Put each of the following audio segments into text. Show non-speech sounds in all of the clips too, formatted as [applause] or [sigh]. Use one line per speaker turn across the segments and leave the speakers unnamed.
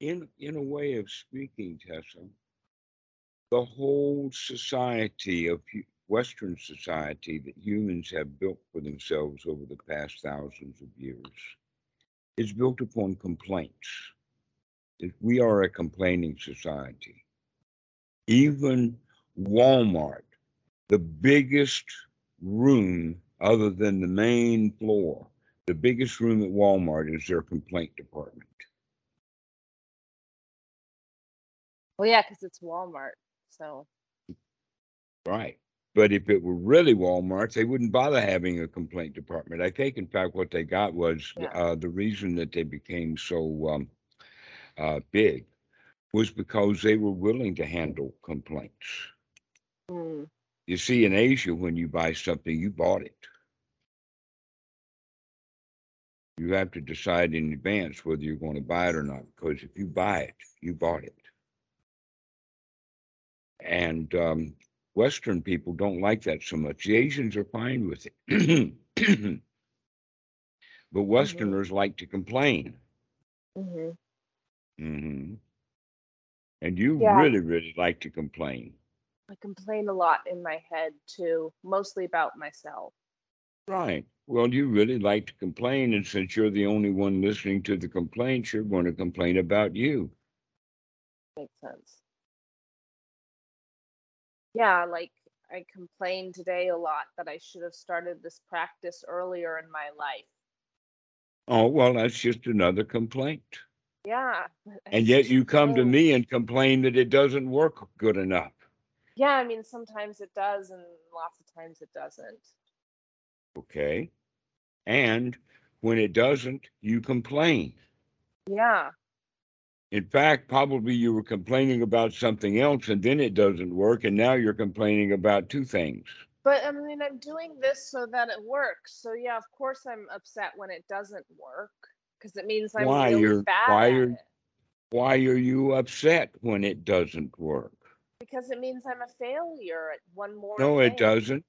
in in a way of speaking, Tessa, the whole society of Western society that humans have built for themselves over the past thousands of years is built upon complaints. We are a complaining society. Even Walmart, the biggest room other than the main floor, the biggest room at Walmart is their complaint department.
Well, yeah, because it's Walmart. So
Right. But if it were really Walmart, they wouldn't bother having a complaint department. I think, in fact, what they got was
Yeah.
uh, the reason that they became so um, uh, big was because they were willing to handle complaints.
mm,
You see, in Asia, when you buy something, you bought it. You have to decide in advance whether you're going to buy it or not, because if you buy it, you bought it. And um, Western people don't like that so much. The Asians are fine with it. [clears throat] but Westerners like to complain.
Mm-hmm.
Mm-hmm. And you
Yeah.
really, really like to complain.
I complain a lot in my head too, mostly about myself.
Right. Well, you really like to complain. And since you're the only one listening to the complaints, you're going to complain about you.
Makes sense. Yeah, like I complained today a lot that I should have started this practice earlier in my life.
Oh, well, that's just another complaint.
Yeah. [laughs]
And yet you come to me and complain that it doesn't work good enough.
Yeah, I mean sometimes it does and lots of times it doesn't.
Okay. And when it doesn't, you complain.
Yeah.
In fact, probably you were complaining about something else and then it doesn't work. And now you're complaining about two things.
But I mean I'm doing this so that it works. So yeah, of course I'm upset when it doesn't work because it means I'm
Why?
really
You're-
bad
why
it.
Why are you upset when it doesn't work?
Because it means I'm a failure at one more
No, it doesn't.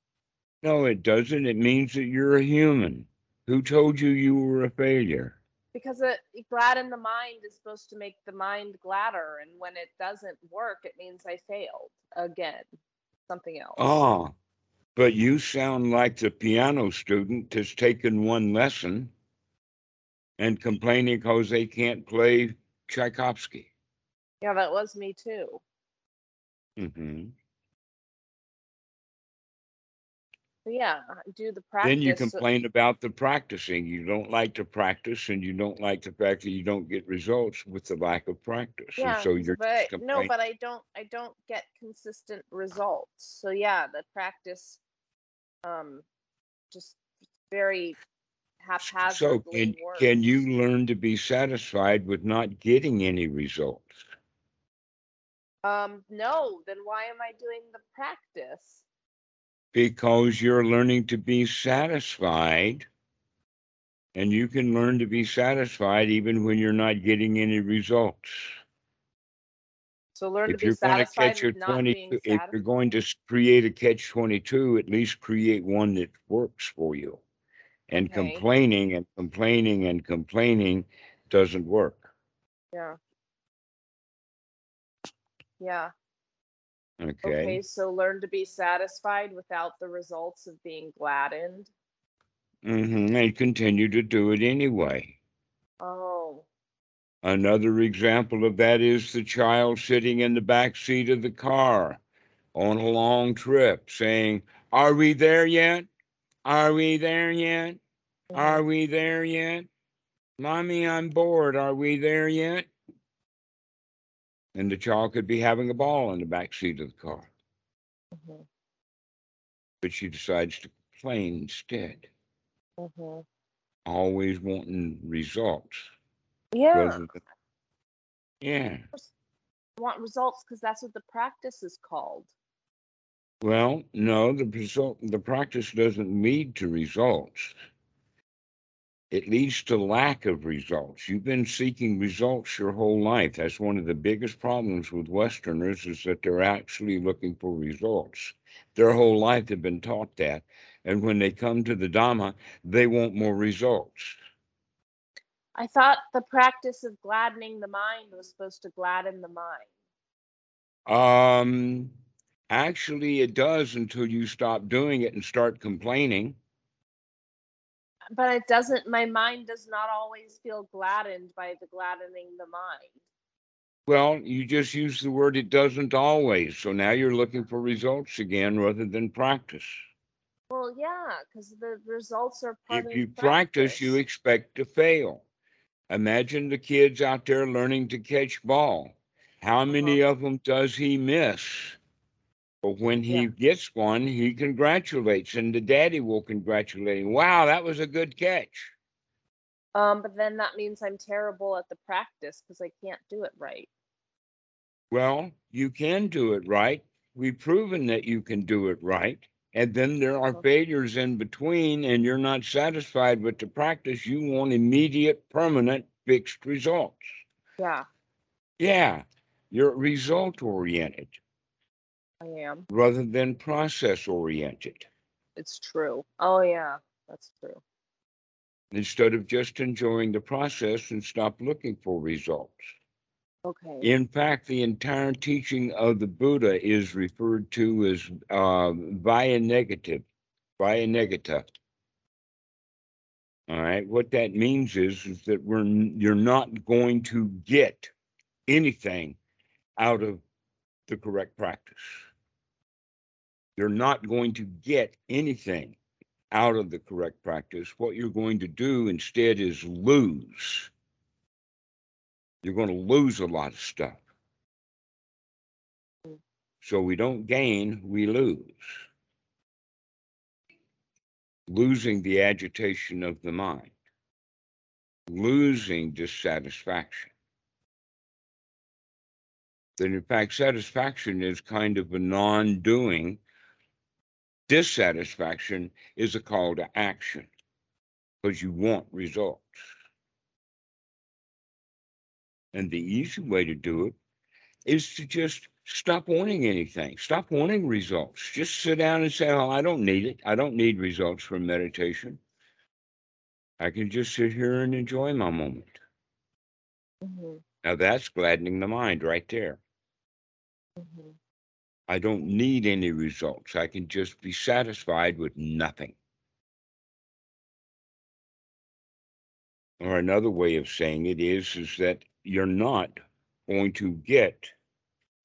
No, it doesn't. It means that you're a human. Who told you you were a failure?
Because it glad in the mind is supposed to make the mind gladder and when it doesn't work it means i failed again something else.
Ah, but you sound like the piano student has taken one lesson and complaining because they can't play Tchaikovsky.
yeah that was me too.
Hmm
yeah do the practice
Then you complain about the practicing. You don't like to practice, and you don't like the fact that you don't get results with the lack of practice.
yeah
and so you're
but no but i don't i don't get consistent results so yeah the practice um just very
haphazard.
So
can,
works.
can you learn to be satisfied with not getting any results?
um no then why am i doing the practice
Because you're learning to be satisfied. And you can learn to be satisfied even when you're not getting any results.
so learn
If
to be
you're going to
satisfied
catch your
with not being
22, if you're going to create a catch 22, at least create one that works for you. And
Okay.
complaining and complaining and complaining doesn't work.
yeah yeah
Okay.
Okay, so learn to be satisfied without the results of being gladdened.
Mm-hmm. And continue to do it anyway.
Oh,
Another example of that is the child sitting in the back seat of the car on a long trip saying, Are we there yet? Are we there yet? Are we there yet? Mommy, I'm bored. Are we there yet? And the child could be having a ball in the back seat of the car,
mhm,
but she decides to play instead,
mhm.
always wanting results.
yeah,
than- Yeah.
Want results because that's what the practice is called.
Well, no, the result, the practice doesn't lead to results. It leads to lack of results. You've been seeking results your whole life. That's one of the biggest problems with Westerners is that they're actually looking for results. Their whole life they've been taught that. And when they come to the Dhamma, they want more results.
I thought the practice of gladdening the mind was supposed to gladden the mind.
Um, actually, it does until you stop doing it and start complaining.
But it doesn't, my mind does not always feel gladdened by the gladdening the mind.
Well, you just use the word it doesn't always. So now you're looking for results again rather than practice.
Well, yeah, because the results are part
If you practice, you expect to fail. Imagine the kids out there learning to catch ball. How uh-huh. many of them does he miss? But when he
Yeah.
gets one, he congratulates, and the daddy will congratulate him. Wow, that was a good catch.
Um, but then that means I'm terrible at the practice because I can't do it right.
Well, you can do it right. We've proven that you can do it right. And then there are
Mhm.
failures in between, and you're not satisfied with the practice. You want immediate, permanent, fixed results.
Yeah,
Yeah, you're result oriented
I am.
rather than process oriented.
It's true. Oh, yeah, that's true.
Instead of just enjoying the process and stop looking for results.
Okay.
In fact, the entire teaching of the Buddha is referred to as uh, via negative, via negata. All right, what that means is, is that we're n- you're not going to get anything out of the correct practice. You're not going to get anything out of the correct practice. What you're going to do instead is lose. You're going to lose a lot of stuff.
Mm.
So we don't gain, we lose. Losing the agitation of the mind, losing dissatisfaction. Then, in fact, satisfaction is kind of a non doing. Dissatisfaction is a call to action because you want results. And the easy way to do it is to just stop wanting anything, stop wanting results. Just sit down and say, Oh, I don't need it. I don't need results from meditation. I can just sit here and enjoy my moment.
hmm
Now that's gladdening the mind right there.
hmm
I don't need any results. I can just be satisfied with nothing. Or another way of saying it is, is that you're not going to get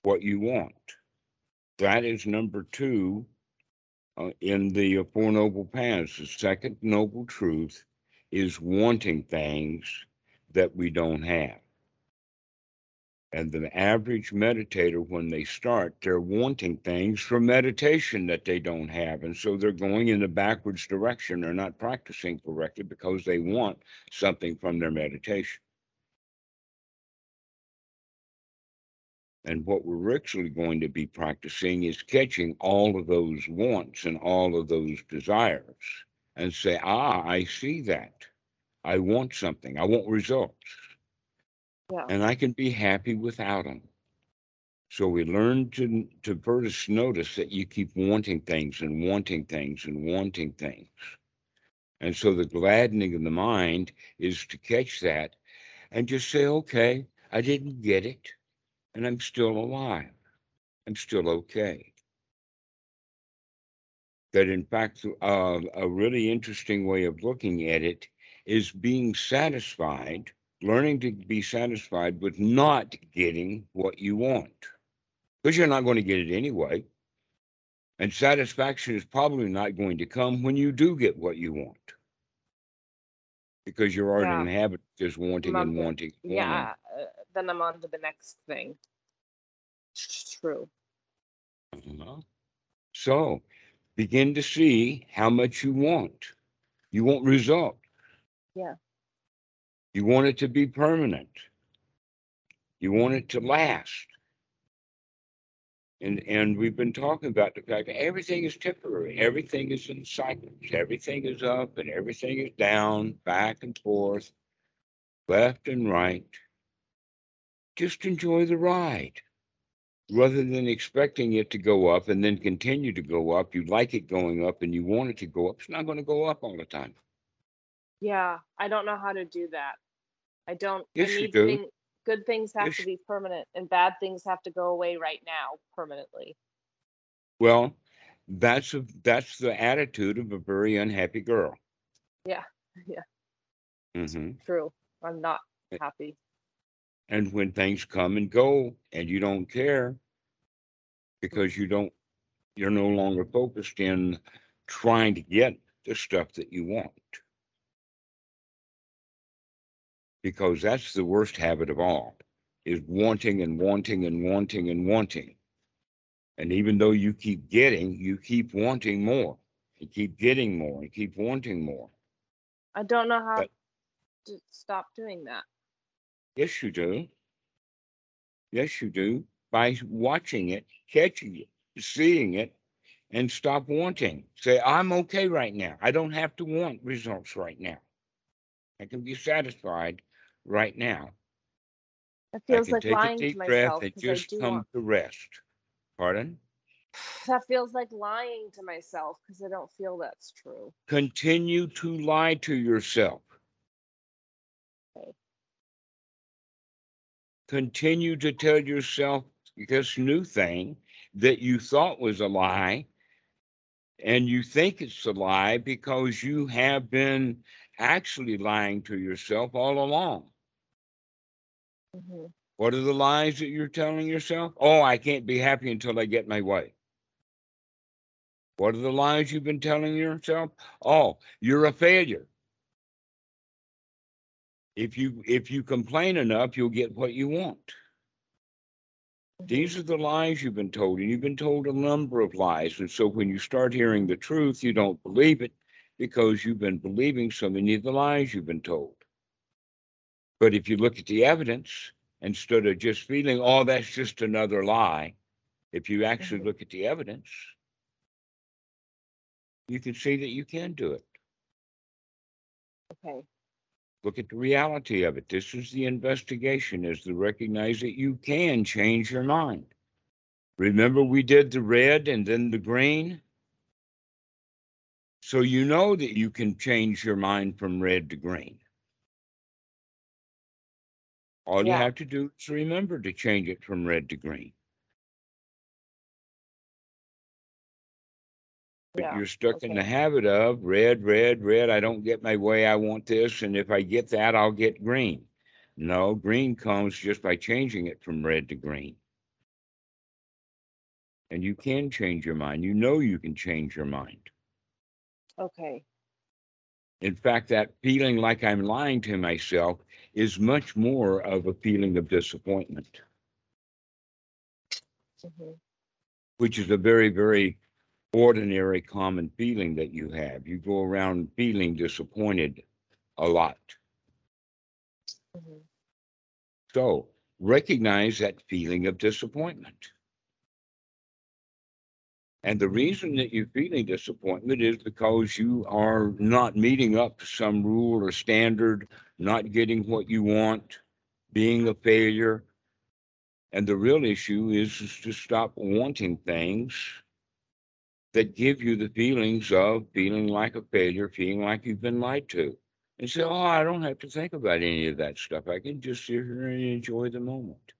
what you want. That is number two uh, in the uh, Four Noble Paths. The second noble truth is wanting things that we don't have. And the average meditator, when they start, they're wanting things from meditation that they don't have. And so they're going in the backwards direction. They're not practicing correctly because they want something from their meditation. And what we're actually going to be practicing is catching all of those wants and all of those desires and say, ah, I see that. I want something. I want results. And I can be happy without them. So we learn to to first notice that you keep wanting things and wanting things and wanting things. And so the gladdening of the mind is to catch that and just say, okay, I didn't get it, and I'm still alive. I'm still okay. That in fact, uh, a really interesting way of looking at it is being satisfied, learning to be satisfied with not getting what you want because you're not going to get it anyway. And satisfaction is probably not going to come when you do get what you want because you're already
Yeah.
in the habit of just wanting and
Remember-
wanting. and wanting.
Yeah. Uh, then I'm on to the next thing. True.
Uh-huh. So begin to see how much you want. You want result.
Yeah.
You want it to be permanent. You want it to last. And and we've been talking about the fact that everything is temporary. Everything is in cycles. Everything is up and everything is down, back and forth, left and right. Just enjoy the ride. Rather than expecting it to go up and then continue to go up, you like it going up and you want it to go up. It's not going to go up all the time.
Yeah. I don't know how to do that. I don't.
Yes,
I
you
need
do.
thing, good things have
Yes,
to be permanent, and bad things have to go away right now permanently.
Well, that's a that's the attitude of a very unhappy girl.
Yeah, [laughs] yeah,
hmm
true. I'm not happy.
And when things come and go and you don't care because you don't, you're no longer focused in trying to get the stuff that you want. Because that's the worst habit of all is wanting and wanting and wanting and wanting. And even though you keep getting, you keep wanting more. You keep getting more and keep wanting more.
I don't know how
But-
to stop doing that.
Yes, you do. Yes, you do. By watching it, catching it, seeing it, and stop wanting. Say, I'm okay right now. I don't have to want results right now. I can be satisfied right now. I
feels like
take a
lying to
deep breath
myself
and
I
just
do
come
want.
to rest. Pardon?
That feels like lying to myself because I don't feel that's true.
Continue to lie to yourself.
Okay.
Continue to tell yourself this new thing that you thought was a lie and you think it's a lie because you have been actually lying to yourself all along.
Hmm
What are the lies that you're telling yourself? Oh, I can't be happy until I get my way. What are the lies you've been telling yourself? Oh, you're a failure. If you if you complain enough, you'll get what you want. These are the lies you've been told, and you've been told a number of lies. And so when you start hearing the truth, you don't believe it because you've been believing so many of the lies you've been told. But if you look at the evidence instead of just feeling, oh, that's just another lie, if you actually
Mhm.
look at the evidence, you can see that you can do it.
Okay.
Look at the reality of it. This is the investigation, is to recognize that you can change your mind. Remember, we did the red and then the green? So you know that you can change your mind from red to green. All you have to do is remember to change it from red to green. But
Yeah.
you're stuck in the habit of red, red, red. I don't get my way. I want this. And if I get that, I'll get green. No, green comes just by changing it from red to green. And you can change your mind. You know you can change your mind.
Okay.
In fact, that feeling like I'm lying to myself is much more of a feeling of disappointment,
hmm
which is a very, very ordinary, common feeling that you have. You go around feeling disappointed a lot.
hmm
So recognize that feeling of disappointment. And the reason that you're feeling disappointment is because you are not meeting up to some rule or standard, not getting what you want, being a failure. And the real issue is, is to stop wanting things that give you the feelings of feeling like a failure, feeling like you've been lied to. And say, oh, I don't have to think about any of that stuff. I can just sit here and enjoy the moment.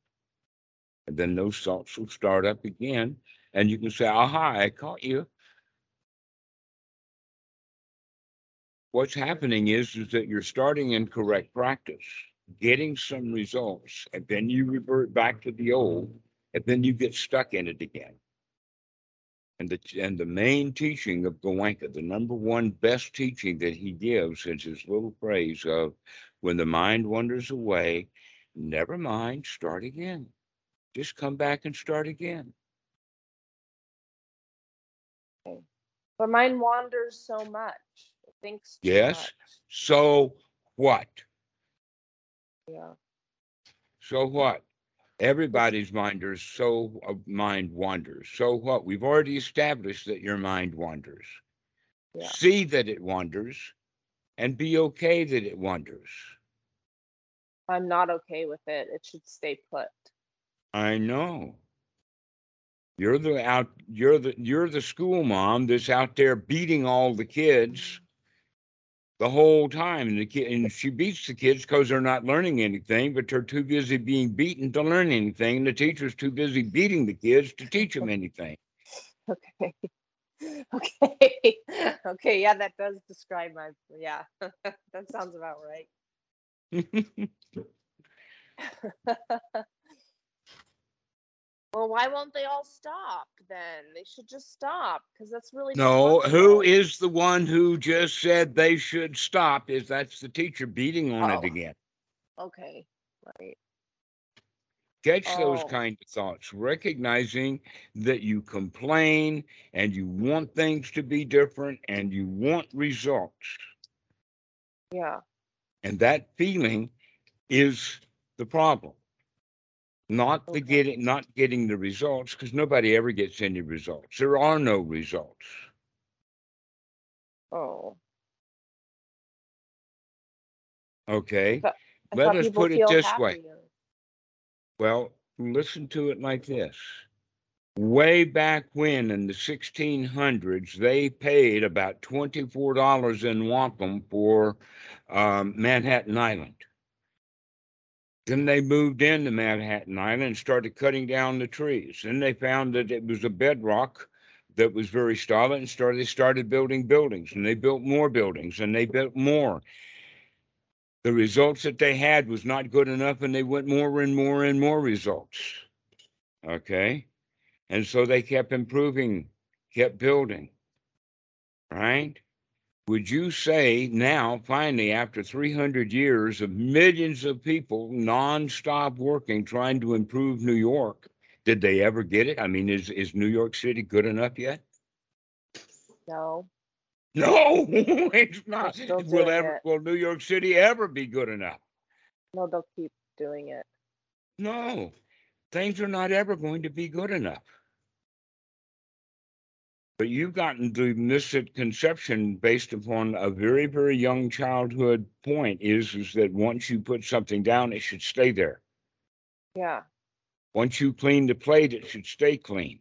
And then those thoughts will start up again. And you can say, aha, I caught you. What's happening is, is that you're starting in correct practice, getting some results, and then you revert back to the old, and then you get stuck in it again. And the and the main teaching of Goenka, the number one best teaching that he gives is his little phrase of when the mind wanders away, never mind, start again. Just come back and start again.
But mine wanders so much. It thinks too
Yes.
much.
So what?
Yeah.
So what? Everybody's mind is so uh, mind wanders. So what? We've already established that your mind wanders.
Yeah.
See that it wanders and be okay that it wanders.
I'm not okay with it. It should stay put.
I know. You're the out you're the you're the school mom that's out there beating all the kids the whole time. And the kid, and she beats the kids because they're not learning anything, but they're too busy being beaten to learn anything. And the teacher's too busy beating the kids to teach them anything.
Okay. [laughs] Okay. [laughs] Okay. Yeah, that does describe my. Yeah, [laughs] that sounds about right. Well, why won't they all stop then? They should just stop because that's really
no, Who is the one who just said they should stop? Is that's the teacher beating on
Oh.
it again?
Okay. Right.
Catch those
Oh.
kind of thoughts, recognizing that you complain and you want things to be different and you want results.
Yeah.
And that feeling is the problem. Not the getting not getting the results, because nobody ever gets any results. There are no results.
Oh.
Okay.
But
Let us put it this way. Well, listen to it like this. Way back when in the 1600s, they paid about $24 in wampum for um, Manhattan Island. Then they moved into Manhattan Island and started cutting down the trees. Then they found that it was a bedrock that was very solid and started, they started building buildings and they built more buildings and they built more. The results that they had was not good enough and they went more and more and more results. Okay. And so they kept improving, kept building. Right? Would you say now, finally, after 300 years of millions of people nonstop working, trying to improve New York, did they ever get it? I mean, is, is New York City good enough yet?
No.
No, [laughs] it's not. Will ever
it.
will New York City ever be good enough?
No, they'll keep doing it.
No, things are not ever going to be good enough. But you've gotten the misconception based upon a very, very young childhood point is, is that once you put something down, it should stay there.
Yeah.
Once you clean the plate, it should stay clean.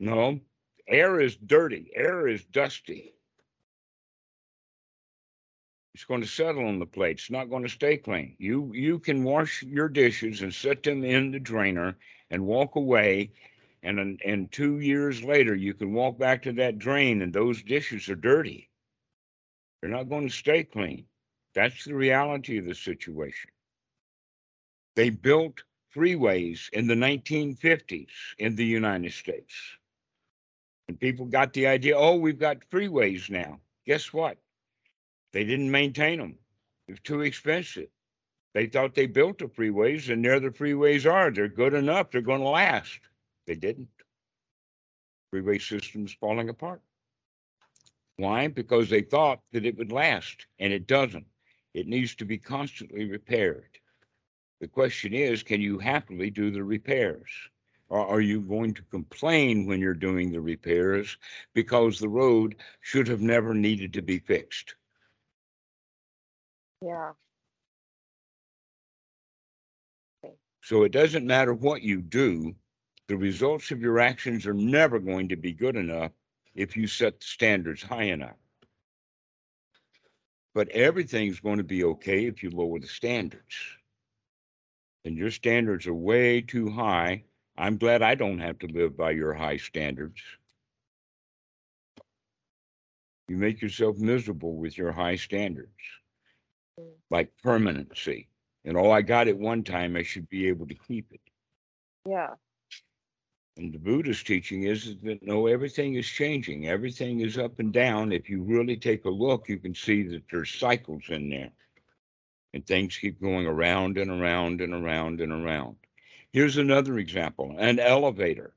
No, air is dirty, air is dusty. It's going to settle on the plate. It's not going to stay clean. You you can wash your dishes and set them in the drainer and walk away, and and two years later you can walk back to that drain and those dishes are dirty. They're not going to stay clean. That's the reality of the situation. They built freeways in the 1950s in the United States. And people got the idea, oh, we've got freeways now. Guess what? They didn't maintain them. It was too expensive. They thought they built the freeways, and there the freeways are. They're good enough. They're going to last. They didn't. Freeway system's falling apart. Why? Because they thought that it would last, and it doesn't. It needs to be constantly repaired. The question is, can you happily do the repairs? Or are you going to complain when you're doing the repairs because the road should have never needed to be fixed?
Yeah.
So it doesn't matter what you do, the results of your actions are never going to be good enough if you set the standards high enough. But everything's going to be okay if you lower the standards. And your standards are way too high. I'm glad I don't have to live by your high standards. You make yourself miserable with your high standards, like permanency. And all I got at one time, I should be able to keep it.
Yeah.
And the Buddhist teaching is, that no, everything is changing. Everything is up and down. If you really take a look, you can see that there's cycles in there. And things keep going around and around and around and around. Here's another example an elevator.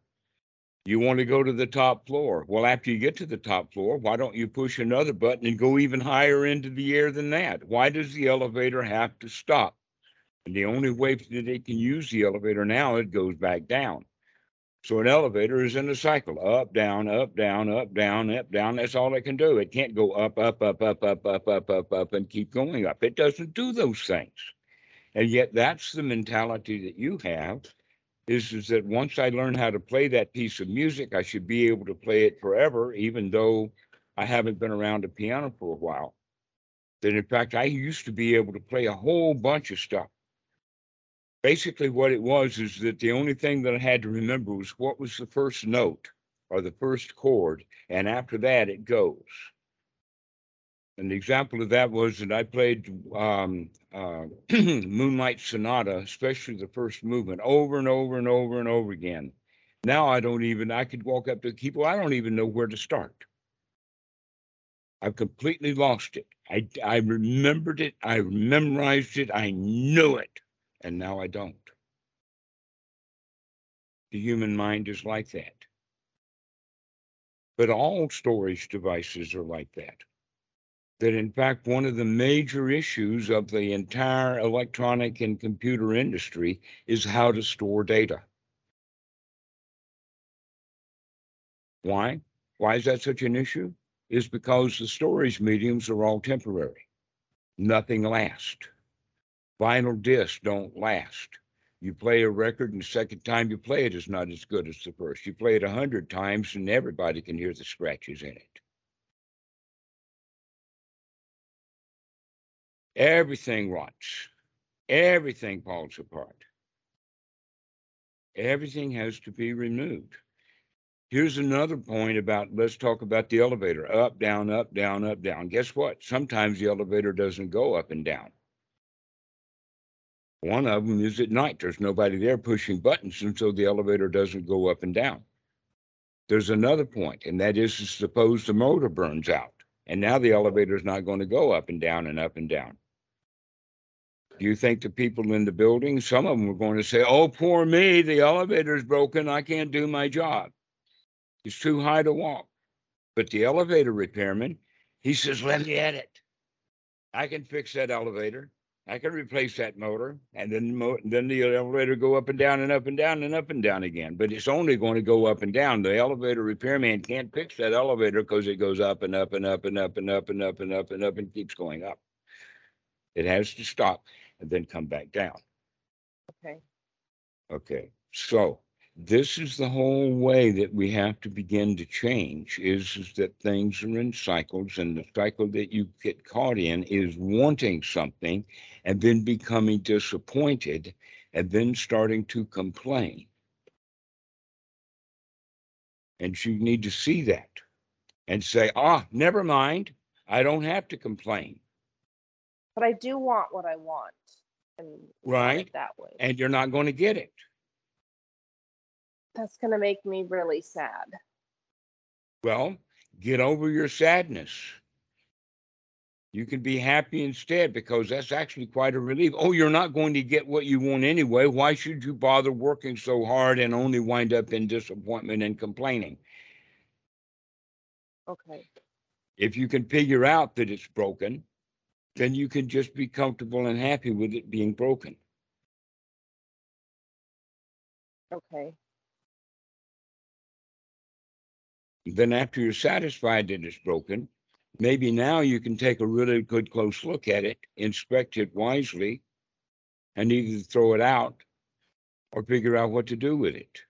You want to go to the top floor. Well, after you get to the top floor, why don't you push another button and go even higher into the air than that? Why does the elevator have to stop? And the only way that they can use the elevator now, it goes back down. So an elevator is in a cycle, up, down, up, down, up, down, up, down. That's all it can do. It can't go up, up, up, up, up, up, up, up, up, and keep going up. It doesn't do those things. And yet that's the mentality that you have is, is that once I learn how to play that piece of music, I should be able to play it forever, even though I haven't been around a piano for a while. That in fact, I used to be able to play a whole bunch of stuff. Basically, what it was is that the only thing that I had to remember was what was the first note or the first chord, and after that, it goes. An example of that was that I played um, uh, [clears throat] Moonlight Sonata, especially the first movement, over and over and over and over again. Now I don't even, I could walk up to people, I don't even know where to start. I've completely lost it. I, I remembered it, I memorized it, I knew it, and now I don't. The human mind is like that. But all storage devices are like that that in fact one of the major issues of the entire electronic and computer industry is how to store data. Why? Why is that such an issue? Is because the storage mediums are all temporary. Nothing lasts. Vinyl discs don't last. You play a record and the second time you play it is not as good as the first. You play it a hundred times and everybody can hear the scratches in it. Everything rots. Everything falls apart. Everything has to be removed. Here's another point about let's talk about the elevator up, down, up, down, up, down. Guess what? Sometimes the elevator doesn't go up and down. One of them is at night. There's nobody there pushing buttons, and so the elevator doesn't go up and down. There's another point, and that is suppose the motor burns out, and now the elevator is not going to go up and down and up and down. Do you think the people in the building, some of them were going to say, Oh, poor me, the elevator's broken. I can't do my job. It's too high to walk. But the elevator repairman, he says, Let me at it. I can fix that elevator. I can replace that motor, and then mo- then the elevator go up and down and up and down and up and down again. But it's only going to go up and down. The elevator repairman can't fix that elevator because it goes up and up and up and up and up and up and up and up and keeps going up. It has to stop and then come back down.
Okay.
Okay, so this is the whole way that we have to begin to change is, is that things are in cycles and the cycle that you get caught in is wanting something and then becoming disappointed and then starting to complain. And you need to see that and say, ah, never mind. I don't have to complain.
But I do want what I want. And
Right.
that way.
And you're not going to get it.
That's gonna make me really sad.
Well, get over your sadness. You can be happy instead because that's actually quite a relief. Oh, you're not going to get what you want anyway. Why should you bother working so hard and only wind up in disappointment and complaining?
Okay.
If you can figure out that it's broken, then you can just be comfortable and happy with it being broken.
Okay.
Then, after you're satisfied that it's broken, maybe now you can take a really good close look at it, inspect it wisely, and either throw it out or figure out what to do with it.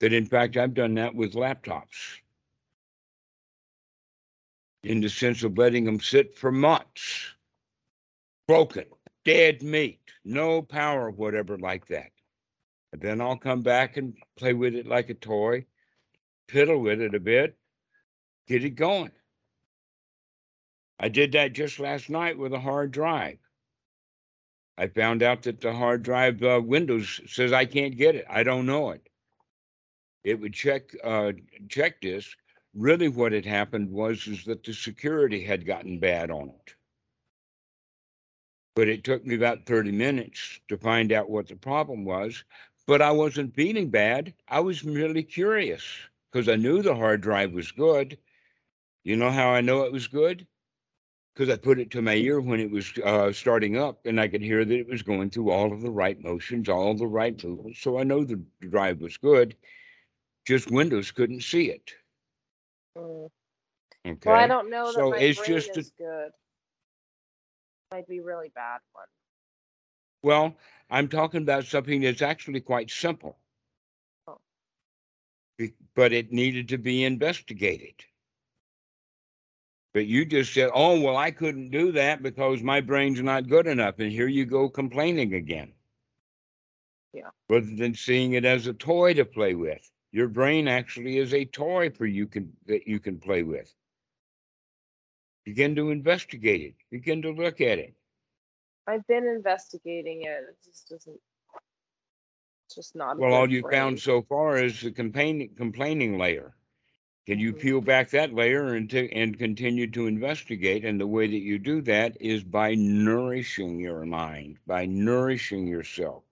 That, in fact, I've done that with laptops in the sense of letting them sit for months, broken, dead meat, no power, whatever, like that. And then I'll come back and play with it like a toy piddle with it a bit, get it going. I did that just last night with a hard drive. I found out that the hard drive uh, Windows says I can't get it. I don't know it. It would check uh, check this. Really, what had happened was is that the security had gotten bad on it. But it took me about 30 minutes to find out what the problem was. But I wasn't feeling bad. I was merely curious because I knew the hard drive was good. You know how I know it was good? Because I put it to my ear when it was uh, starting up, and I could hear that it was going through all of the right motions, all the right movements. So I know the drive was good. Just Windows couldn't see it.
Mm.
Okay.
Well, I don't know that
So it's just a-
good. Might be really bad one.
Well, I'm talking about something that's actually quite simple. But it needed to be investigated. But you just said, oh, well, I couldn't do that because my brain's not good enough. And here you go complaining again.
Yeah.
Rather than seeing it as a toy to play with. Your brain actually is a toy for you can that you can play with. Begin to investigate it. Begin to look at it.
I've been investigating it. It just doesn't. Just not.
Well, all you found so far is the complaining complaining layer. Can you
Mhm.
peel back that layer and to, and continue to investigate? And the way that you do that is by nourishing your mind, by nourishing yourself,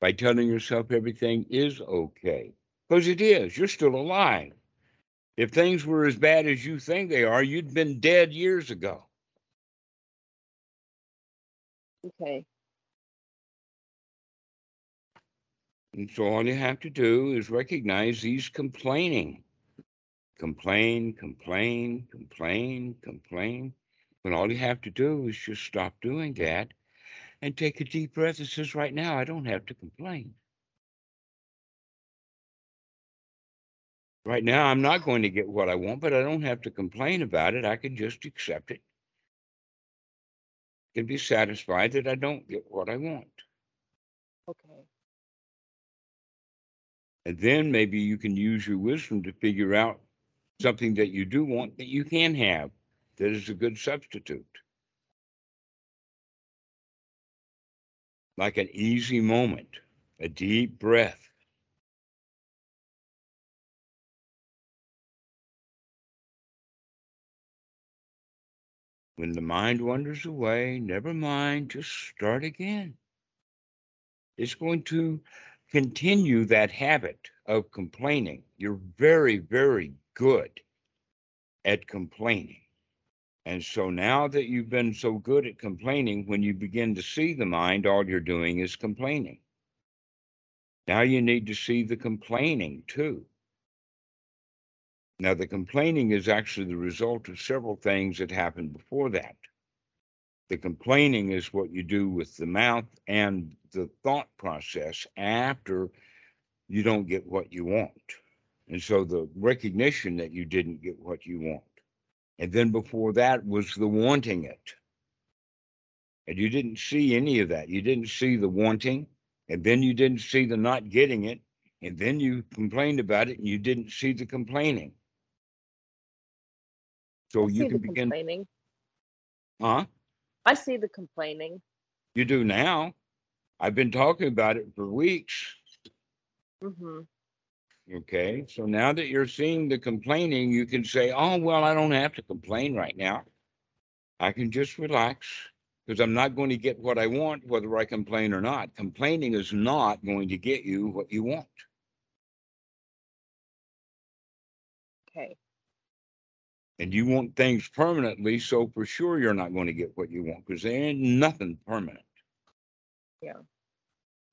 by telling yourself everything is okay. Because it is. You're still alive. If things were as bad as you think they are, you'd been dead years ago.
Okay.
And so all you have to do is recognize he's complaining. Complain, complain, complain, complain. But all you have to do is just stop doing that and take a deep breath and says, right now, I don't have to complain. Right now, I'm not going to get what I want, but I don't have to complain about it. I can just accept it and be satisfied that I don't get what I want.
Okay.
And then maybe you can use your wisdom to figure out something that you do want that you can have that is a good substitute. Like an easy moment, a deep breath. When the mind wanders away, never mind, just start again. It's going to continue that habit of complaining. You're very, very good at complaining. And so now that you've been so good at complaining, when you begin to see the mind, all you're doing is complaining. Now you need to see the complaining too. Now, the complaining is actually the result of several things that happened before that. The complaining is what you do with the mouth and the thought process after you don't get what you want. And so the recognition that you didn't get what you want. And then before that was the wanting it. And you didn't see any of that. You didn't see the wanting, and then you didn't see the not getting it, and then you complained about it and you didn't see the complaining. So
I
you can
the
begin,
complaining.
huh?
I see the complaining.
You do now. I've been talking about it for weeks.
Mm-hmm.
Okay. So now that you're seeing the complaining, you can say, oh, well, I don't have to complain right now. I can just relax because I'm not going to get what I want, whether I complain or not. Complaining is not going to get you what you want.
Okay.
And you want things permanently. So for sure, you're not going to get what you want because there ain't nothing permanent.
Yeah.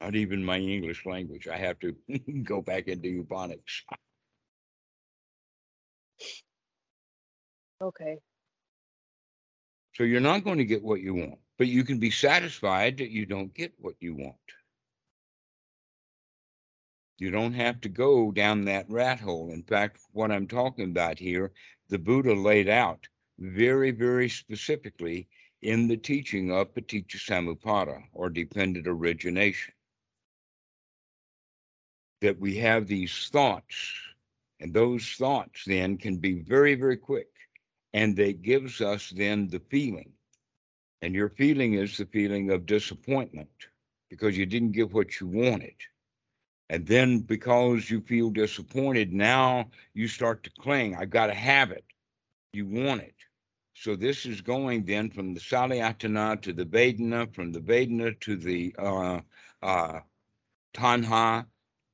Not even my English language. I have to [laughs] go back into Ebonics.
Okay.
So you're not going to get what you want, but you can be satisfied that you don't get what you want. You don't have to go down that rat hole. In fact, what I'm talking about here, the Buddha laid out very, very specifically in the teaching of Paticca Samuppada or dependent origination. That we have these thoughts, and those thoughts then can be very, very quick. And they gives us then the feeling. And your feeling is the feeling of disappointment because you didn't get what you wanted. And then because you feel disappointed, now you start to cling. I got to have it. You want it. So this is going then from the Salayatana to the Vedana, from the Vedana to the uh, uh, Tanha.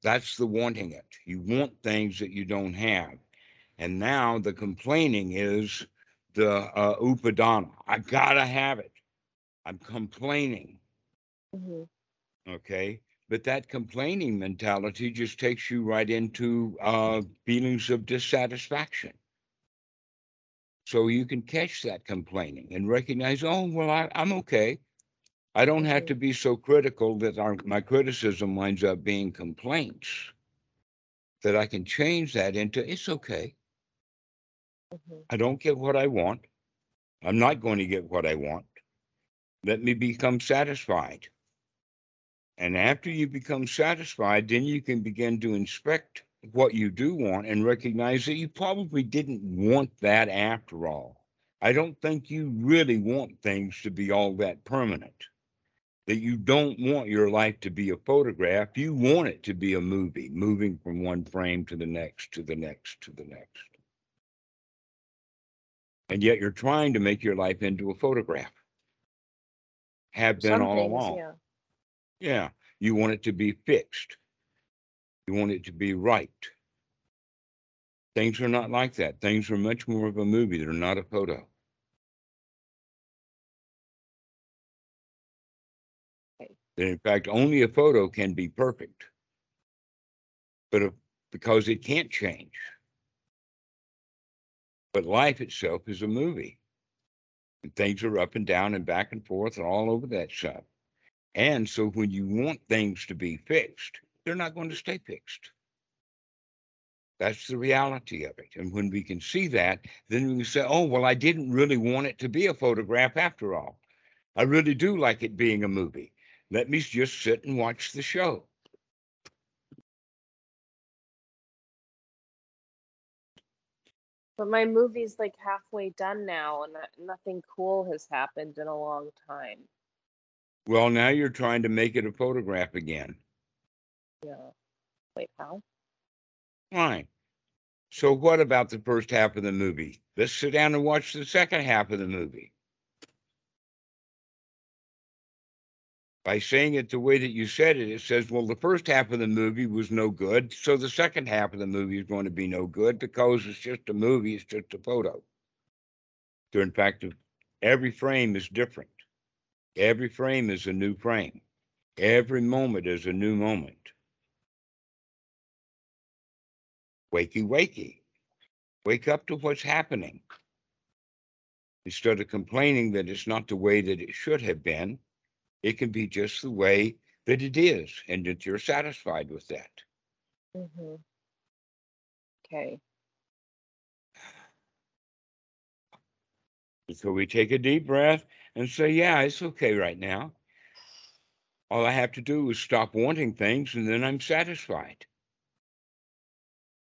That's the wanting it. You want things that you don't have. And now the complaining is the uh, Upadana. I got to have it. I'm complaining.
Mm-hmm.
Okay. But that complaining mentality just takes you right into uh, feelings of dissatisfaction. So you can catch that complaining and recognize, oh, well, I, I'm okay. I don't have to be so critical that our, my criticism winds up being complaints. That I can change that into, it's okay.
Mm-hmm.
I don't get what I want. I'm not going to get what I want. Let me become satisfied. And after you become satisfied, then you can begin to inspect what you do want and recognize that you probably didn't want that after all. I don't think you really want things to be all that permanent. That you don't want your life to be a photograph. You want it to be a movie, moving from one frame to the next, to the next, to the next. And yet you're trying to make your life into a photograph. Have been
Some
all
things,
along.
yeah.
Yeah, you want it to be fixed. You want it to be right. Things are not like that. Things are much more of a movie. They're not a photo.
Okay.
In fact, only a photo can be perfect. But because it can't change. But life itself is a movie. And things are up and down and back and forth and all over that stuff. And so when you want things to be fixed, they're not going to stay fixed. That's the reality of it. And when we can see that, then we say, oh, well, I didn't really want it to be a photograph after all. I really do like it being a movie. Let me just sit and watch the show.
But my movie's like halfway done now, and uh, nothing cool has happened in a long time.
Well, now you're trying to make it a photograph again.
Yeah. Wait, how?
Fine. So what about the first half of the movie? Let's sit down and watch the second half of the movie. By saying it the way that you said it, it says, well, the first half of the movie was no good. So the second half of the movie is going to be no good because it's just a movie, it's just a photo. So, in fact, every frame is different. Every frame is a new frame. Every moment is a new moment. Wakey, wakey. Wake up to what's happening. Instead of complaining that it's not the way that it should have been, it can be just the way that it is, and that you're satisfied with that.
Mm-hmm. Okay.
So we take a deep breath and say, Yeah, it's okay right now. All I have to do is stop wanting things, and then I'm satisfied.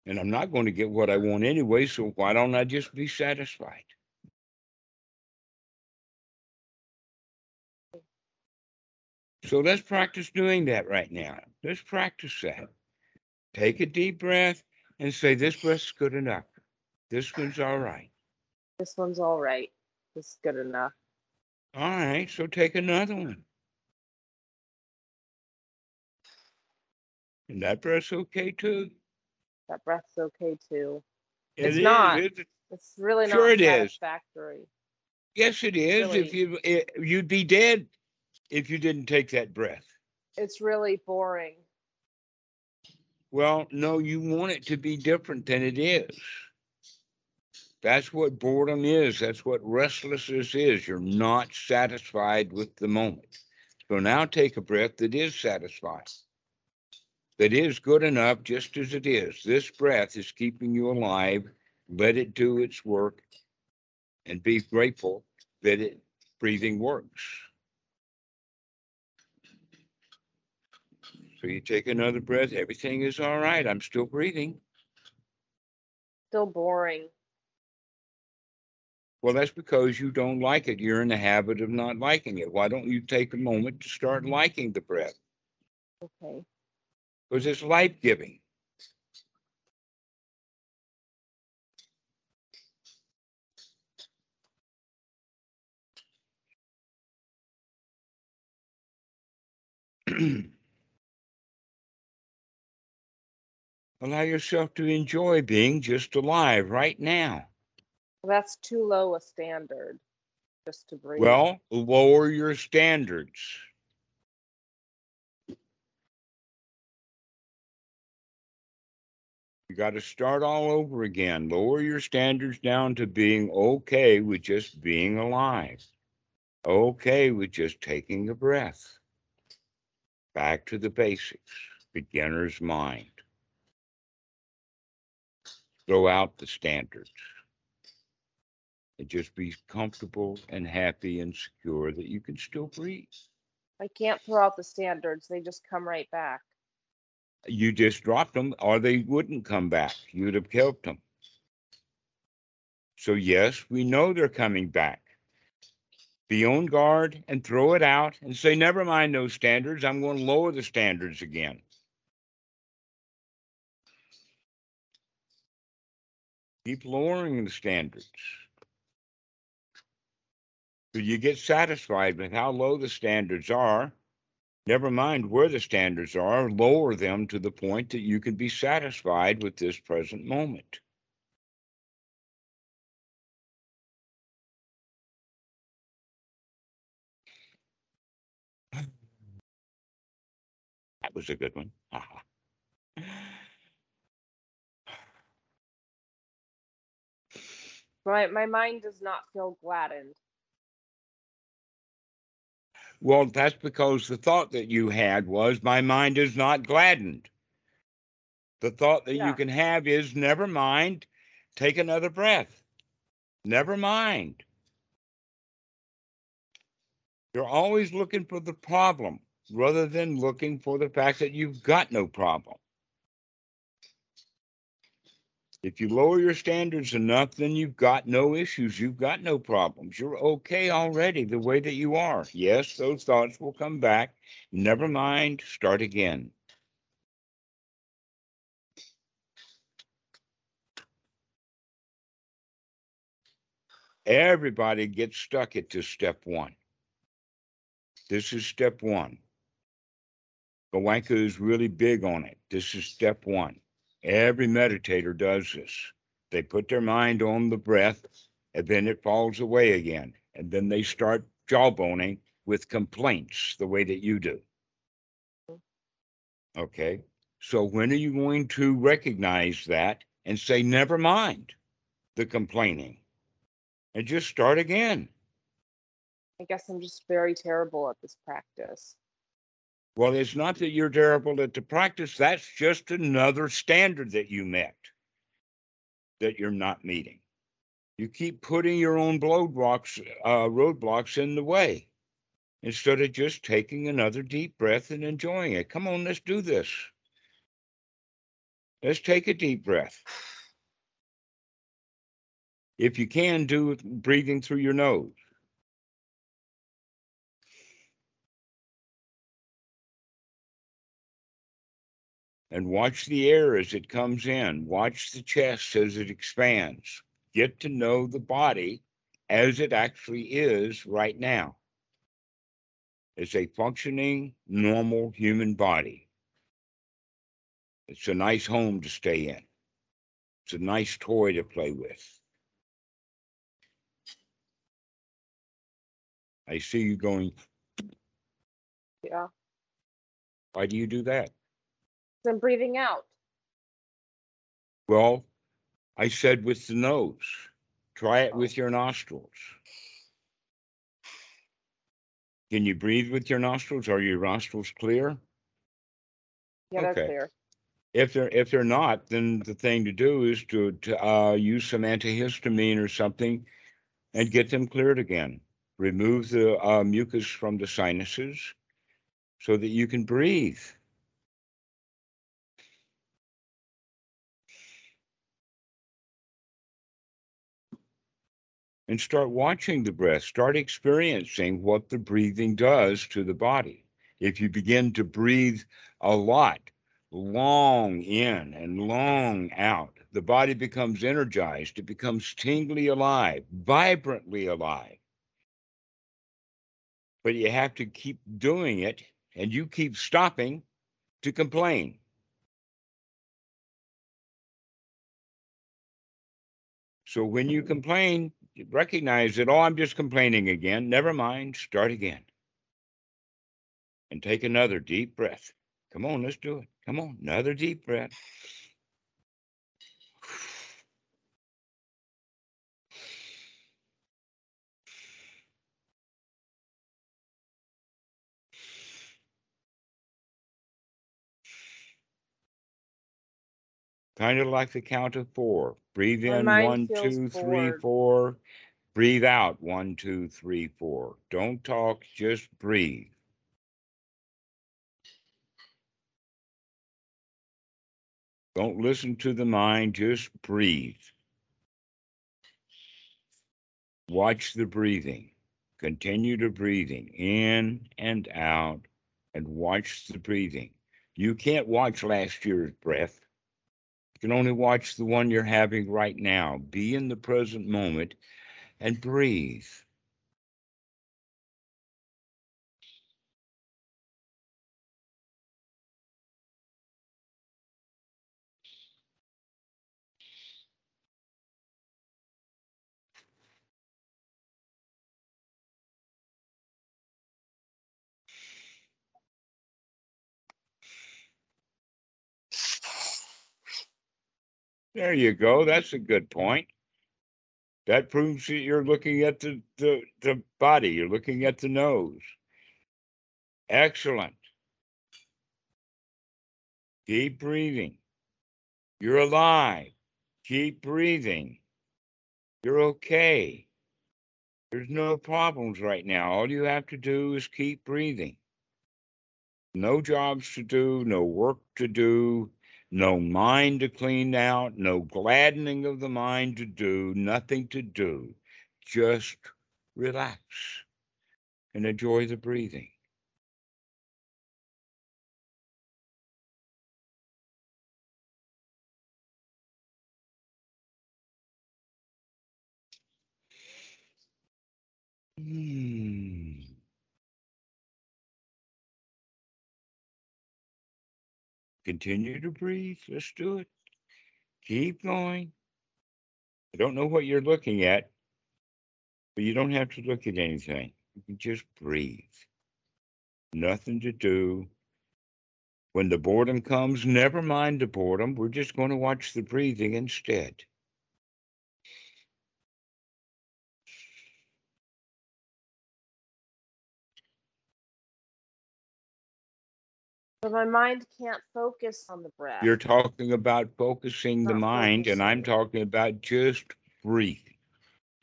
And I'm not going to get what I want anyway, so why don't I just be satisfied? So let's practice doing that right now. Let's practice that. Take a deep breath and say, This breath's good enough. This one's all right.
This one's all right. This is good enough.
All right, so take another one. And that breath's okay too.
That breath's okay too.
It
It's
is,
not.
isn't?
It's really not
Sure it is.
satisfactory.
Yes, it is. If you, it, you'd be dead if you didn't take that breath.
It's really boring.
Well, no, you want it to be different than it is. That's what boredom is. That's what restlessness is. You're not satisfied with the moment. So now take a breath that is satisfied, that is good enough just as it is. This breath is keeping you alive. Let it do its work and be grateful that it breathing works. So you take another breath. Everything is all right. I'm still breathing.
Still boring.
Well, that's because you don't like it. You're in the habit of not liking it. Why don't you take a moment to start liking the breath?
Okay.
Because it's life giving. [clears throat] Allow yourself to enjoy being just alive right now.
That's too low a standard just to breathe.
Well, lower your standards. You got to start all over again. Lower your standards down to being okay with just being alive. Okay with just taking a breath. Back to the basics, beginner's mind. Throw out the standards. And just be comfortable and happy and secure that you can still breathe.
I can't throw out the standards. They just come right back.
You just dropped them or they wouldn't come back. You'd have killed them. So, yes, we know they're coming back. Be on guard and throw it out and say, never mind those standards. I'm going to lower the standards again. Keep lowering the standards. You get satisfied with how low the standards are. Never mind where the standards are, lower them to the point that you can be satisfied with this present moment. That was a good one. [laughs]
My my mind does not feel gladdened.
Well, that's because the thought that you had was, my mind is not gladdened. The thought that
Yeah.
you can have is, never mind, take another breath. Never mind. You're always looking for the problem rather than looking for the fact that you've got no problem. If you lower your standards enough, then you've got no issues. You've got no problems. You're okay already the way that you are. Yes, those thoughts will come back. Never mind, start again. Everybody gets stuck at this step one. This is step one. Goenka is really big on it. This is step one. Every meditator does this. They put their mind on the breath and then it falls away again. And then they start jawboning with complaints the way that you do. Okay. So when are you going to recognize that and say, never mind the complaining and just start again?
I guess I'm just very terrible at this practice.
Well, it's not that you're terrible at the practice. That's just another standard that you met that you're not meeting. You keep putting your own roadblocks, uh, roadblocks in the way instead of just taking another deep breath and enjoying it. Come on, let's do this. Let's take a deep breath. If you can, do breathing through your nose. And watch the air as it comes in. Watch the chest as it expands. Get to know the body as it actually is right now. It's a functioning, normal human body. It's a nice home to stay in. It's a nice toy to play with. I see you going,
Yeah.
why do you do that?
I'm breathing out.
Well, I said with the nose. Try it with your nostrils. Can you breathe with your nostrils? Are your nostrils clear?
Yeah, they're
Okay.
clear.
If they're if they're not, then the thing to do is to to uh, use some antihistamine or something, and get them cleared again. Remove the uh, mucus from the sinuses, so that you can breathe. And start watching the breath, start experiencing what the breathing does to the body. If you begin to breathe a lot, long in and long out, the body becomes energized, it becomes tingly alive, vibrantly alive. But you have to keep doing it and you keep stopping to complain. So when you complain, recognize that, oh, I'm just complaining again. Never mind, start again. And take another deep breath. Come on, let's do it. Come on, another deep breath. Kind of like the count of four. Breathe in one, two, three, four. Breathe out one, two, three, four. Don't talk, just breathe. Don't listen to the mind, just breathe. Watch the breathing. Continue to breathing in and out and watch the breathing. You can't watch last year's breath. You can only watch the one you're having right now. Be in the present moment and breathe. There you go. That's a good point. That proves that you're looking at the, the, the body, you're looking at the nose. Excellent. Keep breathing. You're alive. Keep breathing. You're okay. There's no problems right now. All you have to do is keep breathing. No jobs to do, no work to do, no mind to clean out, no gladdening of the mind to do, nothing to do. Just relax and enjoy the breathing. Hmm. Continue to breathe. Let's do it. Keep going. I don't know what you're looking at, but you don't have to look at anything. You can just breathe. Nothing to do. When the boredom comes, never mind the boredom. We're just going to watch the breathing instead.
But my mind can't focus on the breath.
You're talking about focusing the
Not
mind, and I'm talking about just breathe.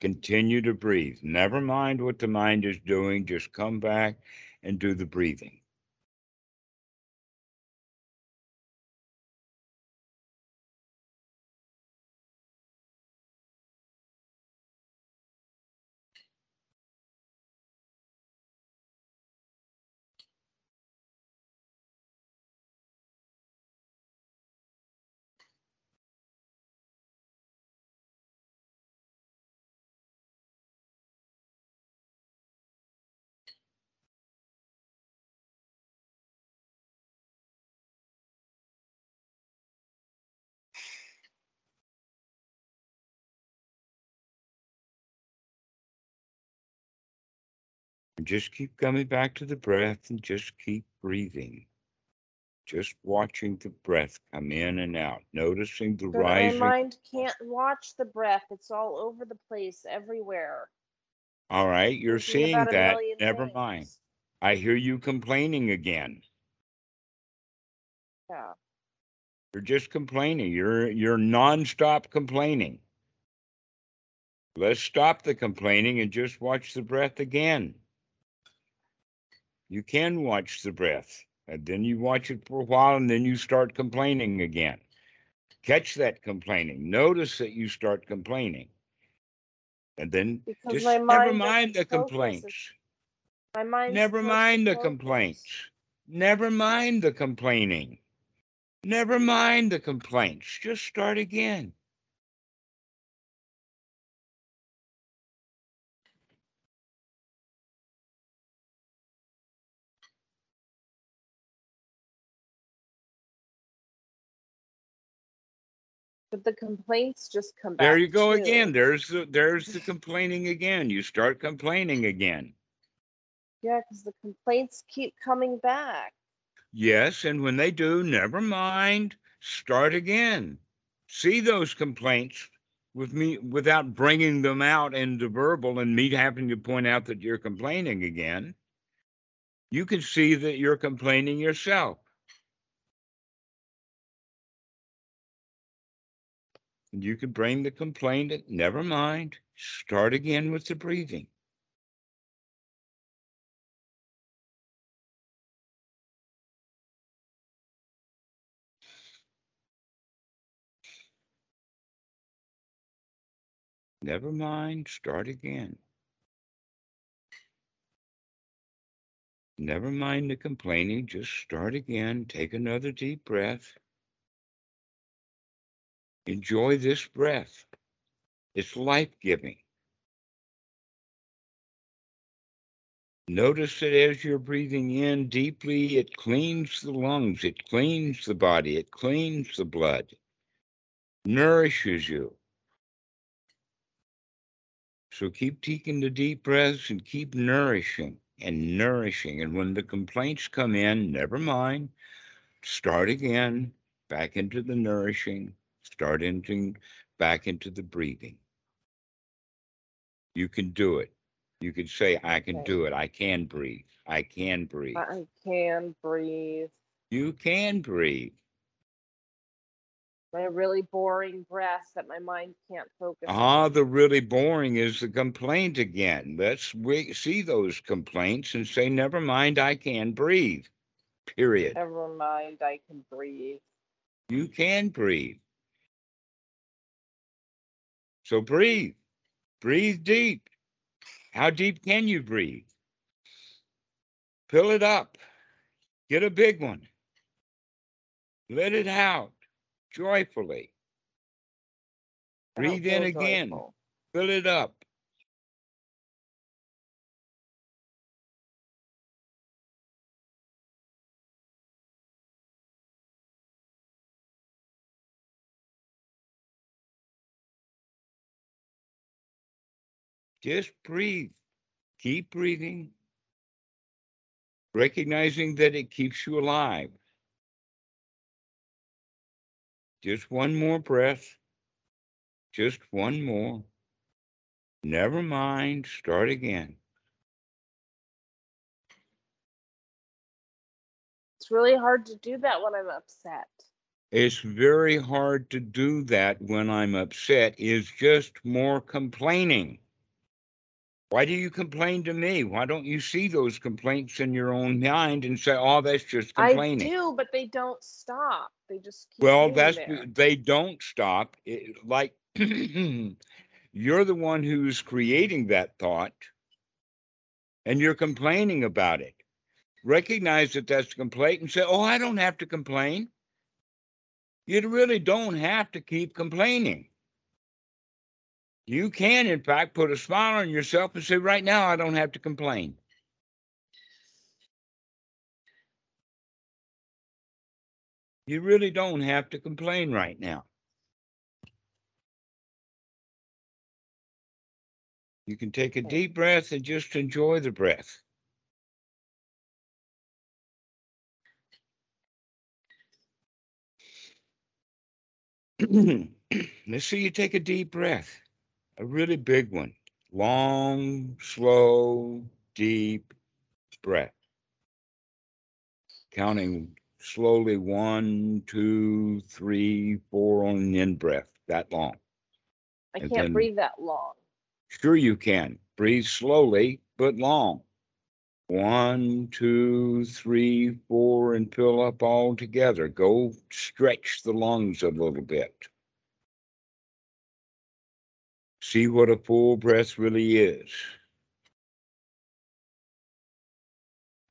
Continue to breathe. Never mind what the mind is doing. Just come back and do the breathing. And just keep coming back to the breath and just keep breathing. Just watching the breath come in and out, noticing the
But my mind can't watch the breath. It's all over the place, everywhere.
All right, you're seeing that. Never mind. I hear you complaining again.
Yeah.
You're just complaining. You're you're nonstop complaining. Let's stop the complaining and just watch the breath again. You can watch the breath, and then you watch it for a while, and then you start complaining again. Catch that complaining. Notice that you start complaining, and then
Because
just never
mind
mind the complaints.
My mind.
Never mind the complaints. Never mind the complaining. Never mind the complaints. Just start again.
But the complaints just come back.
There you go
too.
again. There's the there's the complaining again. You start complaining again.
Yeah, because the complaints keep coming back.
Yes, and when they do, never mind. Start again. See those complaints with me without bringing them out into verbal and me having to point out that you're complaining again. You can see that you're complaining yourself. You can bring the complaint, never mind. start again with the breathing. Never mind, start again. Never mind the complaining, just start again. Take another deep breath. Enjoy this breath. It's life giving. Notice that as you're breathing in deeply, it cleans the lungs, it cleans the body, it cleans the blood, nourishes you. So keep taking the deep breaths and keep nourishing and nourishing. And when the complaints come in, never mind. Start again, back into the nourishing, start into back into the breathing. You can do it. You can say, I can
Okay.
do it. I can breathe. I can breathe.
I can breathe.
You can breathe.
My really boring breath that my mind can't focus
Ah,
on.
the really boring is the complaint again. Let's we see those complaints and say, never mind, I can breathe. Period.
Never mind, I can breathe.
You can breathe. So breathe. Breathe deep. How deep can you breathe? Fill it up. Get a big one. Let it out joyfully. Breathe in again.
joyful.
Fill it up. Just breathe. Keep breathing. Recognizing that it keeps you alive. Just one more breath. Just one more. Never mind. Start again.
It's really hard to do that when I'm upset.
It's very hard to do that when I'm upset, is just more complaining. Why do you complain to me? Why don't you see those complaints in your own mind and say, oh, that's just complaining?
I do, but they don't stop. They just keep
Well, that's
there.
they don't stop. It, like [clears throat] you're the one who's creating that thought, and you're complaining about it. Recognize that that's a complaint and say, "Oh, I don't have to complain." You really don't have to keep complaining. You can, in fact, put a smile on yourself and say, "Right now, I don't have to complain." You really don't have to complain right now. You can take a deep breath and just enjoy the breath. [clears throat] Let's see you take a deep breath, a really big one. Long, slow, deep breath. Counting slowly one, two, three, four on the in breath, that long.
I
and
can't
then-
breathe that long.
Sure, you can. Breathe slowly, but long. One, two, three, four, and fill up all together. Go stretch the lungs a little bit. See what a full breath really is.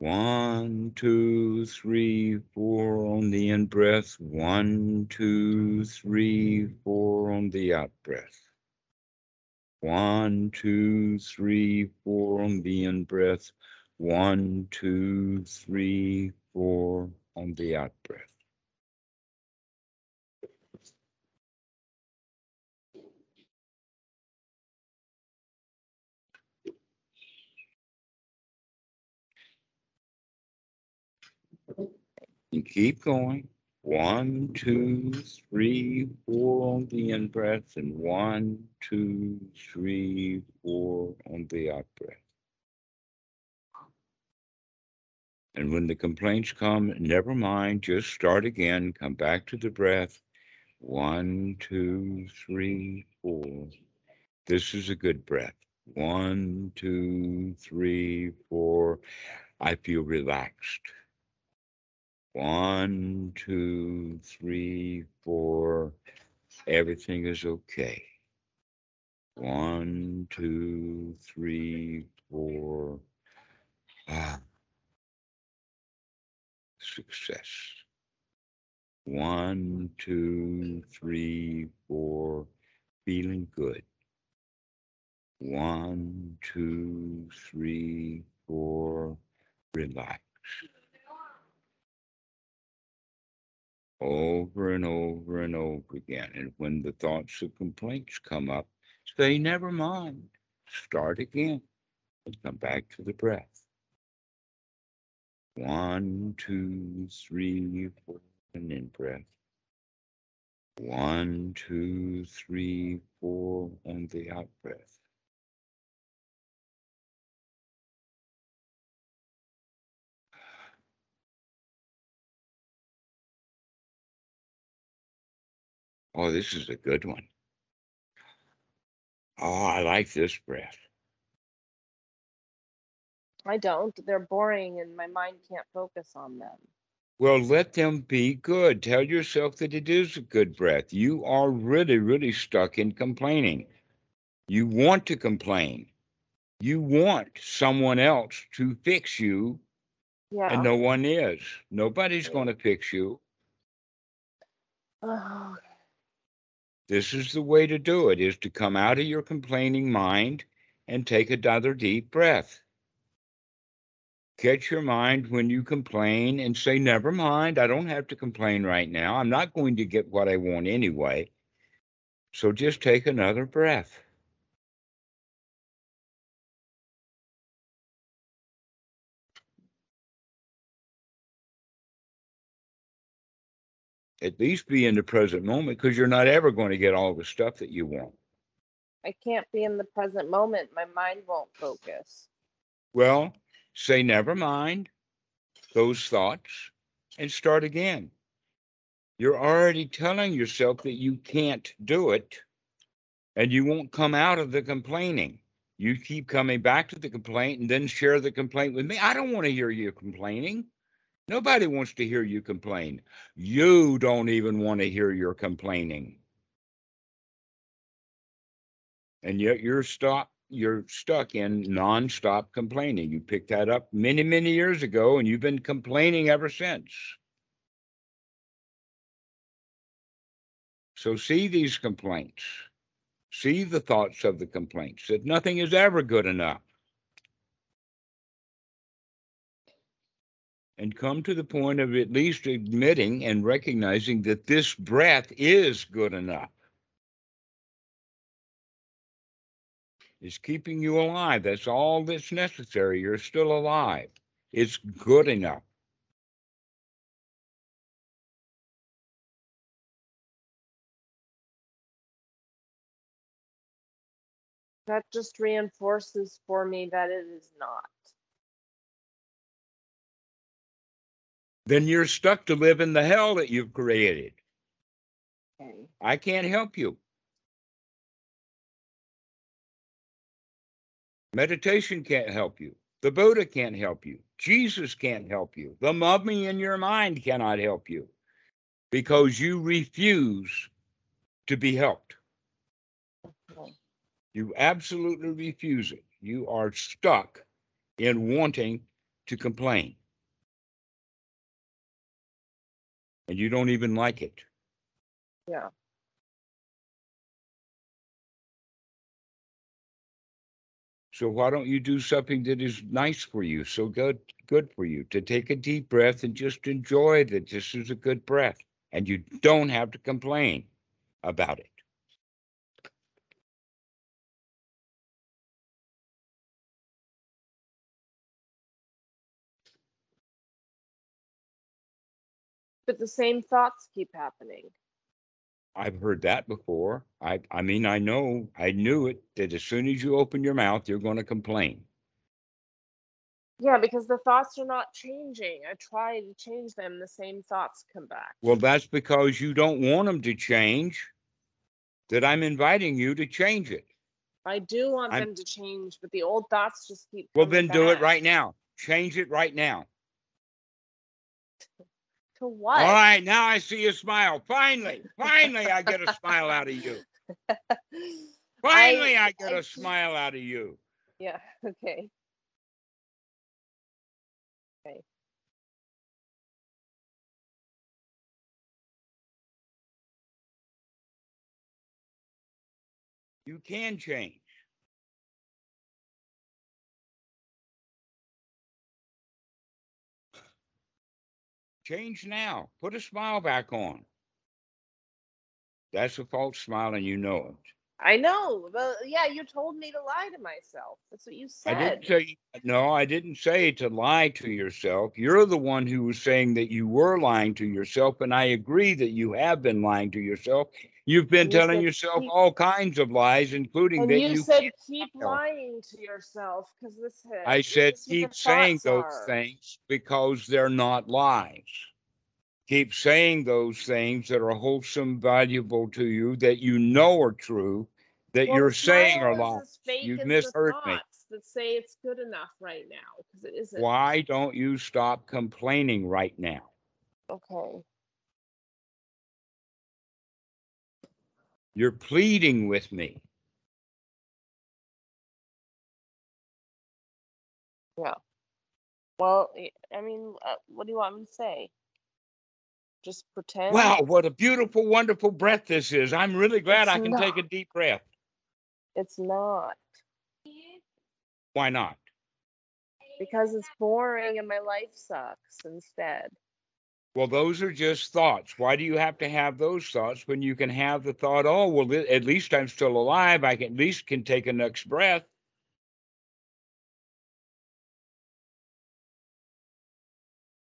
One, two, three, four on the in breath. One, two, three, four on the out breath. One, two, three, four on the in breath. One, two, three, four on the out breath. You keep going. One, two, three, four on the in breath, and one, two, three, four on the out breath. And when the complaints come, never mind, just start again, come back to the breath. One, two, three, four. This is a good breath. One, two, three, four. I feel relaxed. One, two, three, four. Everything is okay. One, two, three, four. Ah. Success. One, two, three, four. Feeling good. One, two, three, four. Relax. Over and over and over again. And when the thoughts of complaints come up, say, never mind. Start again and come back to the breath. One, two, three, four, and in breath. One, two, three, four, and the out breath. Oh, this is a good one. Oh, I like this breath.
I don't. They're boring and my mind can't focus on them.
Well, let them be good. Tell yourself that it is a good breath. You are really, really stuck in complaining. You want to complain. You want someone else to fix you,
Yeah.
and no one is. Nobody's going to fix you.
Oh,
This is the way to do it is to come out of your complaining mind and take another deep breath. Catch your mind when you complain and say, Never mind, I don't have to complain right now. I'm not going to get what I want anyway. So just take another breath. At least be in the present moment because you're not ever going to get all the stuff that you want.
I can't be in the present moment. My mind won't focus.
Well, say never mind those thoughts and start again. You're already telling yourself that you can't do it and you won't come out of the complaining. You keep coming back to the complaint and then share the complaint with me. I don't want to hear you complaining. Nobody wants to hear you complain. You don't even want to hear your complaining. And yet you're stuck you're stuck in nonstop complaining. You picked that up many, many years ago, and you've been complaining ever since. So see these complaints, see the thoughts of the complaints that nothing is ever good enough. And come to the point of at least admitting and recognizing that this breath is good enough. It's keeping you alive. That's all that's necessary. You're still alive. It's good enough.
That just reinforces for me that it is not.
Then you're stuck to live in the hell that you've created.
Okay.
I can't help you. Meditation can't help you. The Buddha can't help you. Jesus can't help you. The mummy in your mind cannot help you because you refuse to be helped. You absolutely refuse it. You are stuck in wanting to complain. And you don't even like it.
Yeah.
So why don't you do something that is nice for you, so good good for you to take a deep breath and just enjoy that this is a good breath and you don't have to complain about it.
But the same thoughts keep happening.
I've heard that before. I I mean I know I knew it that as soon as you open your mouth you're going to complain.
Yeah, because the thoughts are not changing. I try to change them, the same thoughts come back.
Well, that's because you don't want them to change. That I'm inviting you to change it.
I do want
I'm-
them to change, but the old thoughts just keep.
Well, then do it right now. Change it right now.
To what?
All right, now I see a smile. Finally, [laughs] finally, I get a smile out of you. [laughs] Finally, I, get
I
a smile out of you.
yeah. [laughs] okay. Okay.
You can change. Change now. Put a smile back on. That's a false smile, and you know it.
I know. Well, yeah, you told me to lie to myself. That's what you said.
I didn't say no, I didn't say to lie to yourself. You're the one who was saying that you were lying to yourself, and I agree that you have been lying to yourself. You've been
you
telling yourself
keep-
all kinds of lies, including
and
that
you,
you.
said keep lying to yourself because this. ha-
I said
is what the
keep saying those
are.
things because they're not lies. Keep saying those things that are wholesome, valuable to you, that you know are true, that
Well,
you're saying are lies. You've misheard me.
That say it's good enough right now because it isn't.
Why don't you stop complaining right now?
Okay.
You're pleading with me.
Yeah. Well, I mean, uh, what do you want me to say? Just pretend.
Wow, what a beautiful, wonderful breath this is. I'm really glad
It's
I can take a deep breath.
It's not
Why not?
because it's boring and my life sucks instead.
Well, those are just thoughts. Why do you have to have those thoughts when you can have the thought, oh, well, th- at least I'm still alive. I can, at least can take a next breath.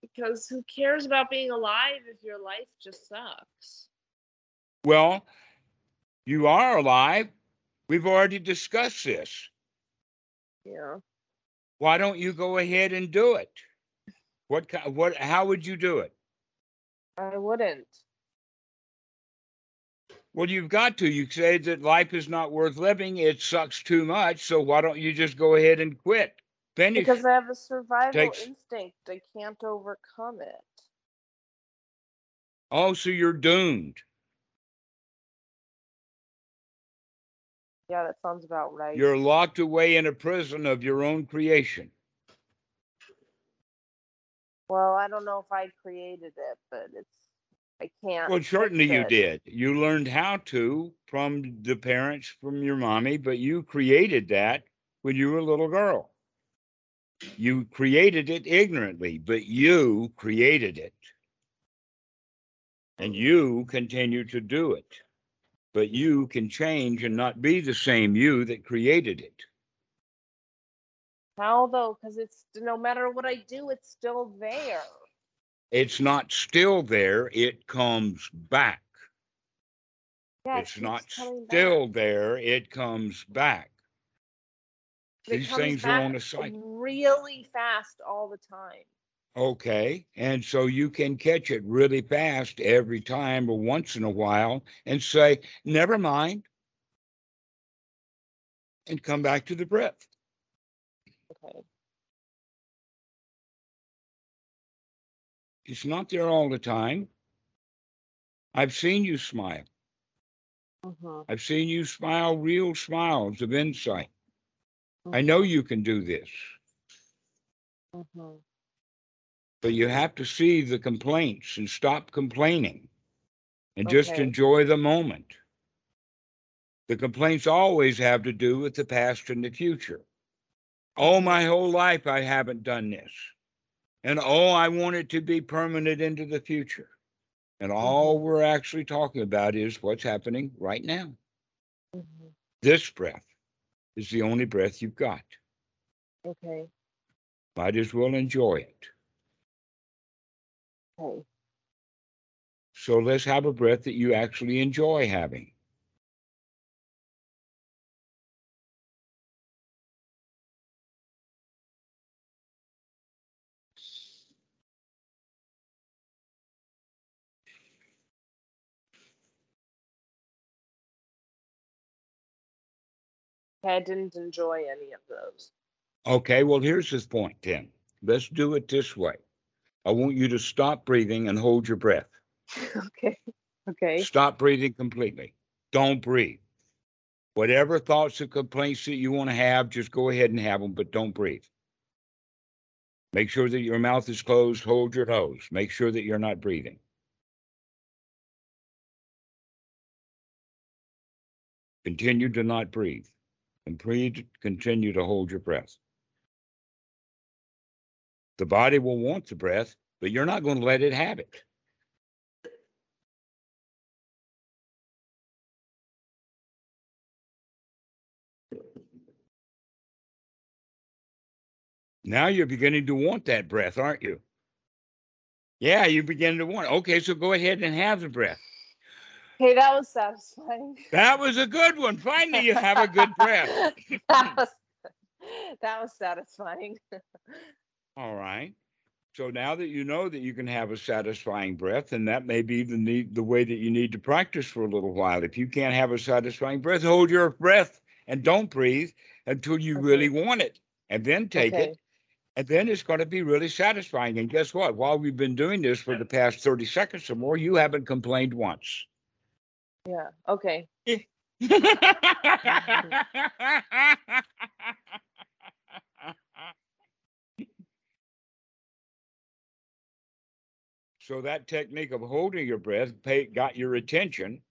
Because who cares about being alive if your life just sucks?
Well, you are alive. We've already discussed this.
Yeah.
Why don't you go ahead and do it? What, what, how would you do it?
I wouldn't.
Well, you've got to. You say that life is not worth living. It sucks too much. So why don't you just go ahead and quit? Finish.
Because I have a survival
Takes-
instinct. I can't overcome it.
oh, so you're doomed.
Yeah, that sounds about right.
You're locked away in a prison of your own creation.
Well, I don't know if I created it, but it's I can't.
Well, certainly you did. You learned how to from the parents, from your mommy, but you created that when you were a little girl. You created it ignorantly, but you created it. And you continue to do it. But you can change and not be the same you that created it.
How though? Because it's no matter what I do, it's still there.
It's not still there, it comes back.
Yeah,
it's
keeps
not
coming back.
still there, it comes back.
It
These
comes
things are on
back
a cycle.
really fast all the time.
Okay. And so you can catch it really fast every time or once in a while and say, never mind, and come back to the breath. It's not there all the time. I've seen you smile.
hmm
I've seen you smile real smiles of insight. I know you can do this,
hmm
but you have to see the complaints and stop complaining and just enjoy the moment. The complaints always have to do with the past and the future. Oh, my whole life I haven't done this. And oh, I want it to be permanent into the future. And all
Mhm.
we're actually talking about is what's happening right now.
hmm
This breath is the only breath you've got.
Okay.
Might as well enjoy it.
Okay.
So let's have a breath that you actually enjoy having.
I didn't enjoy any of those.
Okay, well, here's his point then. Let's do it this way. I want you to stop breathing and hold your breath. [laughs]
okay. Okay.
Stop breathing completely. Don't breathe. Whatever thoughts or complaints that you want to have, just go ahead and have them, but don't breathe. Make sure that your mouth is closed. Hold your nose. Make sure that you're not breathing. Continue to not breathe. And breathe, continue to hold your breath. The body will want the breath, but you're not going to let it have it. Now you're beginning to want that breath, aren't you? Yeah, you begin to want. Okay, so go ahead and have the breath.
Okay, that was satisfying. [laughs]
That was a good one. Finally, you have a good breath. [laughs]
that was that was satisfying.
All right. So now that you know that you can have a satisfying breath, and that may be the need, the way that you need to practice for a little while. If you can't have a satisfying breath, hold your breath and don't breathe until you
Okay.
really mm-hmm. want it, and then take
Okay.
it, and then it's going to be really satisfying. And guess what? While we've been doing this for the past thirty seconds or more, you haven't complained once.
Yeah. Okay. [laughs]
so that technique of holding your breath pay, got your attention.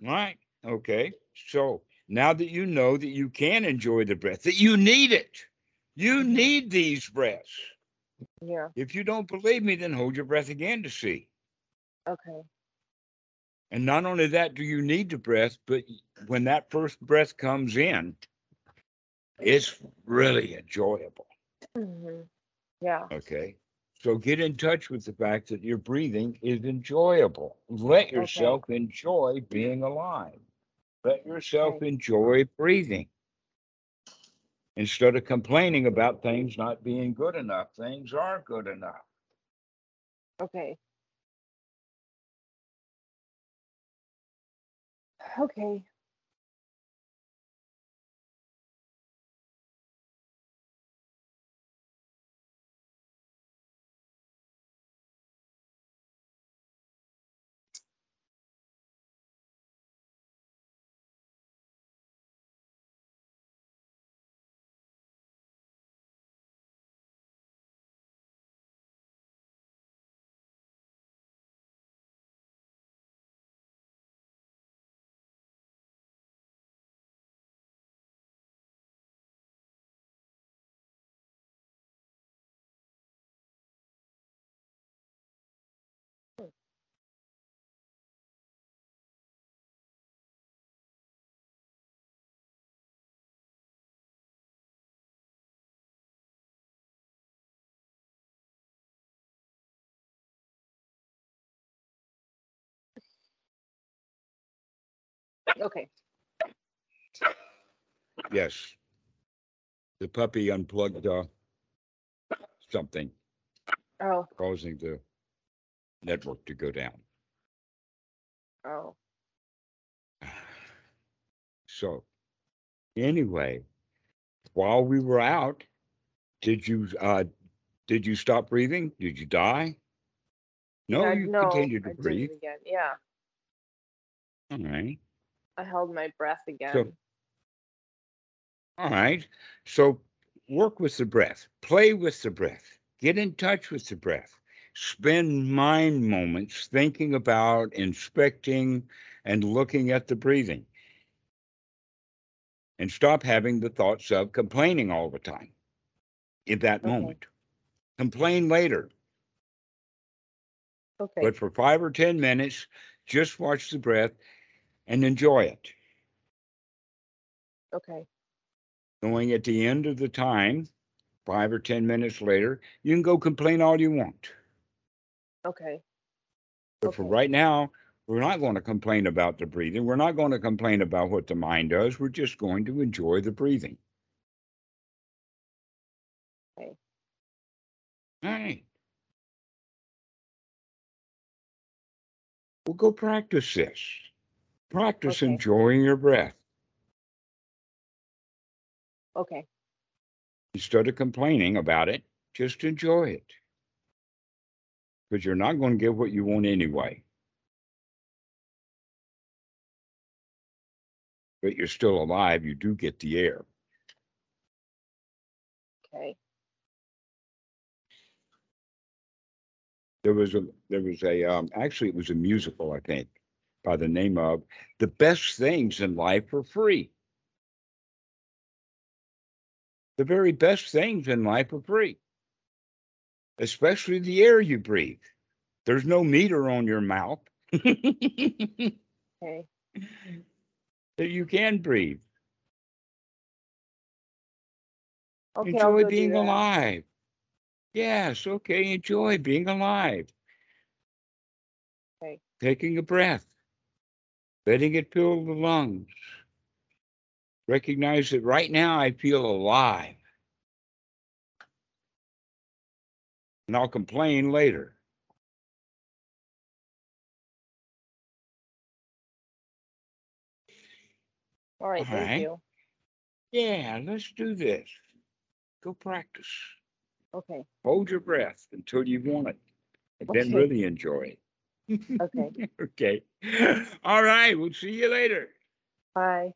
Right. Okay. So now that you know that you can enjoy the breath, that you need it, you
Mhm.
need these breaths.
Yeah.
If you don't believe me, then hold your breath again to see.
Okay.
And not only that, do you need the breath, but when that first breath comes in, it's really enjoyable.
hmm Yeah.
Okay. So get in touch with the fact that your breathing is enjoyable. Let yourself enjoy being alive. Let yourself
Okay.
enjoy breathing. Instead of complaining about things not being good enough, things are good enough.
Okay. Okay. Okay.
Yes. The puppy unplugged uh, something,
Oh.
causing the network to go down.
Oh. [sighs]
So, anyway, while we were out, did you uh did you stop breathing? Did you die? No,
Uh,
you continued to
I did
breathe.
again. Yeah.
All right.
I held my breath again.
So, all right. So, work with the breath. Play with the breath. Get in touch with the breath. Spend mind moments thinking about, inspecting, and looking at the breathing. And stop having the thoughts of complaining all the time in that
Okay.
moment. Complain later.
okay.
But for five or 10 minutes, just watch the breath and enjoy it.
okay.
Knowing at the end of the time, five or 10 minutes later, you can go complain all you want.
Okay.
But for right now, we're not going to complain about the breathing. We're not going to complain about what the mind does. We're just going to enjoy the breathing.
Okay.
All right. We'll go practice this. Practice
Okay.
enjoying your breath.
Okay.
Instead of complaining about it, just enjoy it. Because you're not going to get what you want anyway. But you're still alive, you do get the air.
Okay.
There was a there was a um actually it was a musical, I think, by the name of The Best Things in Life Are Free. The very best things in life are free. Especially the air you breathe. There's no meter on your mouth. [laughs] that you can breathe.
Okay.
Enjoy being alive. Yes, okay, enjoy being alive.
Okay.
Taking a breath, letting it fill the lungs. Recognize that right now I feel alive. And I'll complain later.
All right.
All
Thank
right.
you.
Yeah, let's do this. Go practice.
Okay.
Hold your breath until you want it. And then really enjoy [laughs]
Okay.
okay. All right. We'll see you later.
Bye.